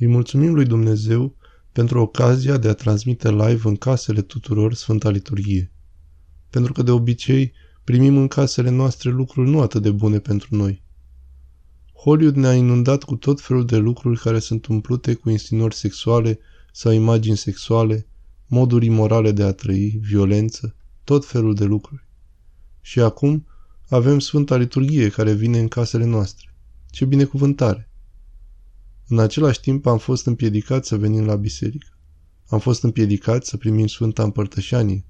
Îi mulțumim lui Dumnezeu pentru ocazia de a transmite live în casele tuturor Sfânta Liturghie. Pentru că de obicei primim în casele noastre lucruri nu atât de bune pentru noi. Hollywood ne-a inundat cu tot felul de lucruri care sunt umplute cu insinuări sexuale sau imagini sexuale, moduri imorale de a trăi, violență, tot felul de lucruri. Și acum avem Sfânta Liturghie care vine în casele noastre. Ce binecuvântare! În același timp am fost împiedicat să venim la biserică. Am fost împiedicat să primim Sfânta Împărtășanie.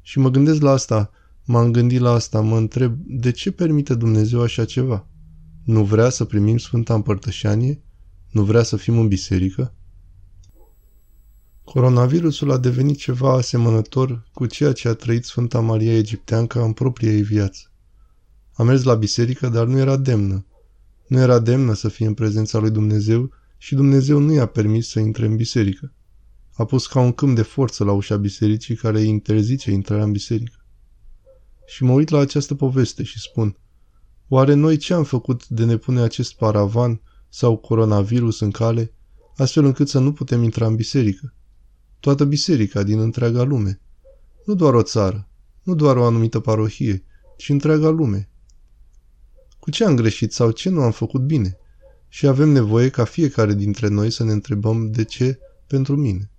Și mă gândesc la asta, m-am gândit la asta, mă întreb, de ce permite Dumnezeu așa ceva? Nu vrea să primim Sfânta Împărtășanie? Nu vrea să fim în biserică? Coronavirusul a devenit ceva asemănător cu ceea ce a trăit Sfânta Maria Egipteanca în propria ei viață. A mers la biserică, dar nu era demnă. Nu era demnă să fie în prezența lui Dumnezeu și Dumnezeu nu i-a permis să intre în biserică. A pus ca un câmp de forță la ușa bisericii care îi interzice intrarea în biserică. Și mă uit la această poveste și spun, oare noi ce am făcut de ne pune acest paravan sau coronavirus în cale, astfel încât să nu putem intra în biserică? Toată biserica din întreaga lume. Nu doar o țară, nu doar o anumită parohie, ci întreaga lume, cu ce am greșit sau ce nu am făcut bine? Și avem nevoie ca fiecare dintre noi să ne întrebăm de ce pentru mine.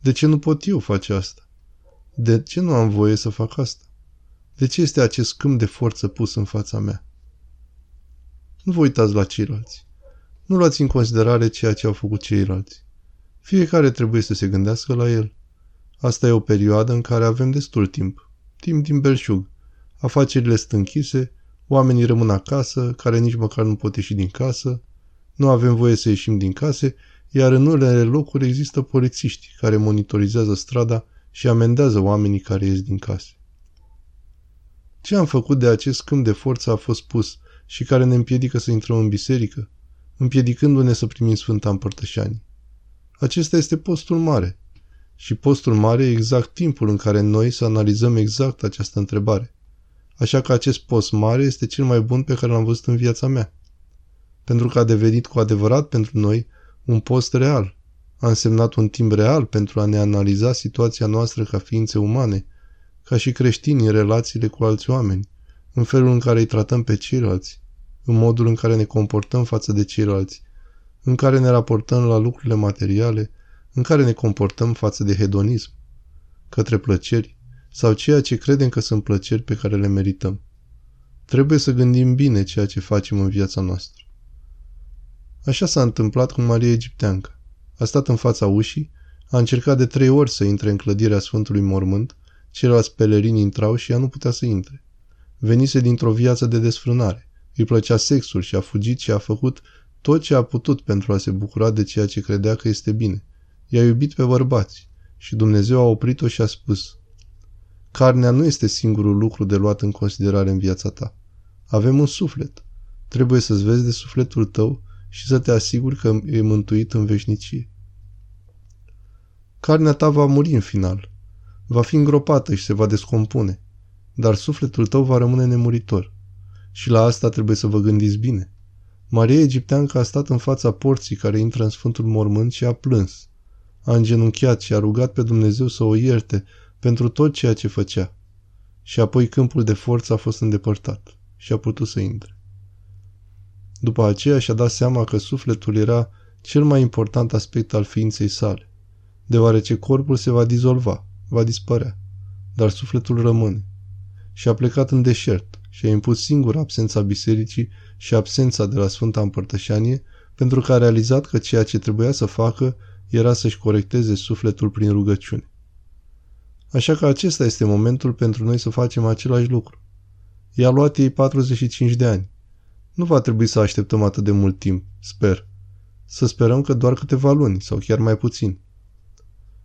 De ce nu pot eu face asta? De ce nu am voie să fac asta? De ce este acest câmp de forță pus în fața mea? Nu vă uitați la ceilalți. Nu luați în considerare ceea ce au făcut ceilalți. Fiecare trebuie să se gândească la el. Asta e o perioadă în care avem destul timp. Timp din belșug. Afacerile sunt închise, Oamenii rămân acasă, care nici măcar nu pot ieși din casă, nu avem voie să ieșim din case, iar în unele locuri există polițiști care monitorizează strada și amendează oamenii care ies din case. Ce am făcut de acest câmp de forță a fost pus și care ne împiedică să intrăm în biserică, împiedicându-ne să primim Sfânta Împărtășanie? Acesta este postul mare. Și postul mare e exact timpul în care noi să analizăm exact această întrebare așa că acest post mare este cel mai bun pe care l-am văzut în viața mea. Pentru că a devenit cu adevărat pentru noi un post real. A însemnat un timp real pentru a ne analiza situația noastră ca ființe umane, ca și creștini în relațiile cu alți oameni, în felul în care îi tratăm pe ceilalți, în modul în care ne comportăm față de ceilalți, în care ne raportăm la lucrurile materiale, în care ne comportăm față de hedonism, către plăceri, sau ceea ce credem că sunt plăceri pe care le merităm. Trebuie să gândim bine ceea ce facem în viața noastră. Așa s-a întâmplat cu Maria Egipteancă. A stat în fața ușii, a încercat de trei ori să intre în clădirea Sfântului Mormânt, ceilalți pelerini intrau și ea nu putea să intre. Venise dintr-o viață de desfrânare. Îi plăcea sexul și a fugit și a făcut tot ce a putut pentru a se bucura de ceea ce credea că este bine. I-a iubit pe bărbați și Dumnezeu a oprit-o și a spus, Carnea nu este singurul lucru de luat în considerare în viața ta. Avem un suflet. Trebuie să-ți vezi de sufletul tău și să te asiguri că e mântuit în veșnicie. Carnea ta va muri în final. Va fi îngropată și se va descompune. Dar sufletul tău va rămâne nemuritor. Și la asta trebuie să vă gândiți bine. Maria Egipteancă a stat în fața porții care intră în Sfântul Mormânt și a plâns. A îngenunchiat și a rugat pe Dumnezeu să o ierte pentru tot ceea ce făcea. Și apoi câmpul de forță a fost îndepărtat și a putut să intre. După aceea și-a dat seama că sufletul era cel mai important aspect al ființei sale, deoarece corpul se va dizolva, va dispărea, dar sufletul rămâne. Și a plecat în deșert și a impus singur absența bisericii și absența de la Sfânta Împărtășanie, pentru că a realizat că ceea ce trebuia să facă era să-și corecteze sufletul prin rugăciune. Așa că acesta este momentul pentru noi să facem același lucru. I-a luat ei 45 de ani. Nu va trebui să așteptăm atât de mult timp, sper. Să sperăm că doar câteva luni sau chiar mai puțin.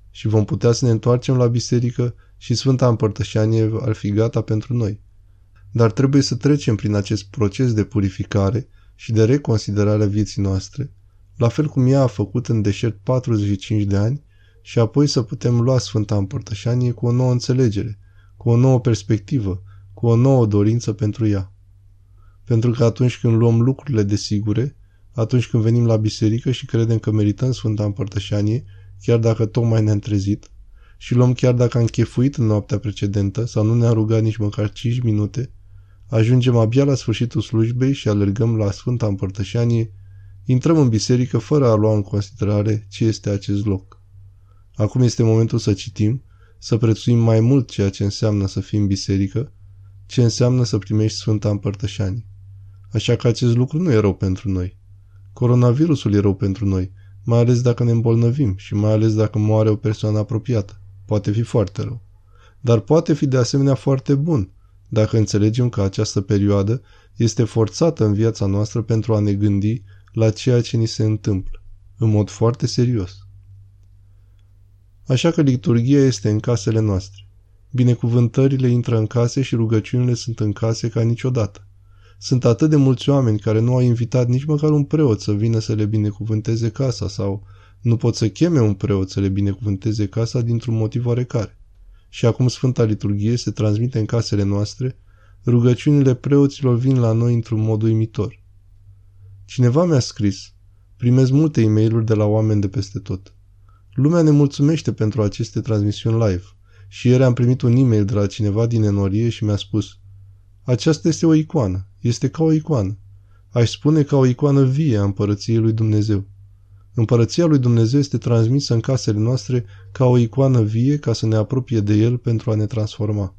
Și vom putea să ne întoarcem la biserică și Sfânta Împărtășanie ar fi gata pentru noi. Dar trebuie să trecem prin acest proces de purificare și de reconsiderare a vieții noastre, la fel cum ea a făcut în deșert 45 de ani și apoi să putem lua Sfânta Împărtășanie cu o nouă înțelegere, cu o nouă perspectivă, cu o nouă dorință pentru ea. Pentru că atunci când luăm lucrurile de sigure, atunci când venim la biserică și credem că merităm Sfânta Împărtășanie, chiar dacă tocmai ne-am trezit, și luăm chiar dacă am chefuit în noaptea precedentă sau nu ne-am rugat nici măcar 5 minute, ajungem abia la sfârșitul slujbei și alergăm la Sfânta Împărtășanie, intrăm în biserică fără a lua în considerare ce este acest loc. Acum este momentul să citim, să prețuim mai mult ceea ce înseamnă să fii în biserică, ce înseamnă să primești Sfânta Împărtășanie. Așa că acest lucru nu e rău pentru noi. Coronavirusul e rău pentru noi, mai ales dacă ne îmbolnăvim și mai ales dacă moare o persoană apropiată. Poate fi foarte rău. Dar poate fi de asemenea foarte bun, dacă înțelegem că această perioadă este forțată în viața noastră pentru a ne gândi la ceea ce ni se întâmplă, în mod foarte serios. Așa că liturgia este în casele noastre. Binecuvântările intră în case și rugăciunile sunt în case ca niciodată. Sunt atât de mulți oameni care nu au invitat nici măcar un preot să vină să le binecuvânteze casa sau nu pot să cheme un preot să le binecuvânteze casa dintr-un motiv oarecare. Și acum Sfânta Liturghie se transmite în casele noastre, rugăciunile preoților vin la noi într-un mod uimitor. Cineva mi-a scris, primez multe e mail de la oameni de peste tot. Lumea ne mulțumește pentru aceste transmisiuni live și ieri am primit un e-mail de la cineva din enorie și mi-a spus Aceasta este o icoană, este ca o icoană. Aș spune ca o icoană vie a împărăției lui Dumnezeu. Împărăția lui Dumnezeu este transmisă în casele noastre ca o icoană vie ca să ne apropie de El pentru a ne transforma.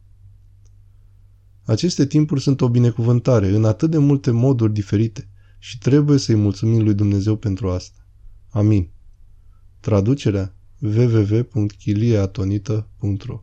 Aceste timpuri sunt o binecuvântare în atât de multe moduri diferite și trebuie să-i mulțumim lui Dumnezeu pentru asta. Amin. Traducerea www.chiliatonita.ro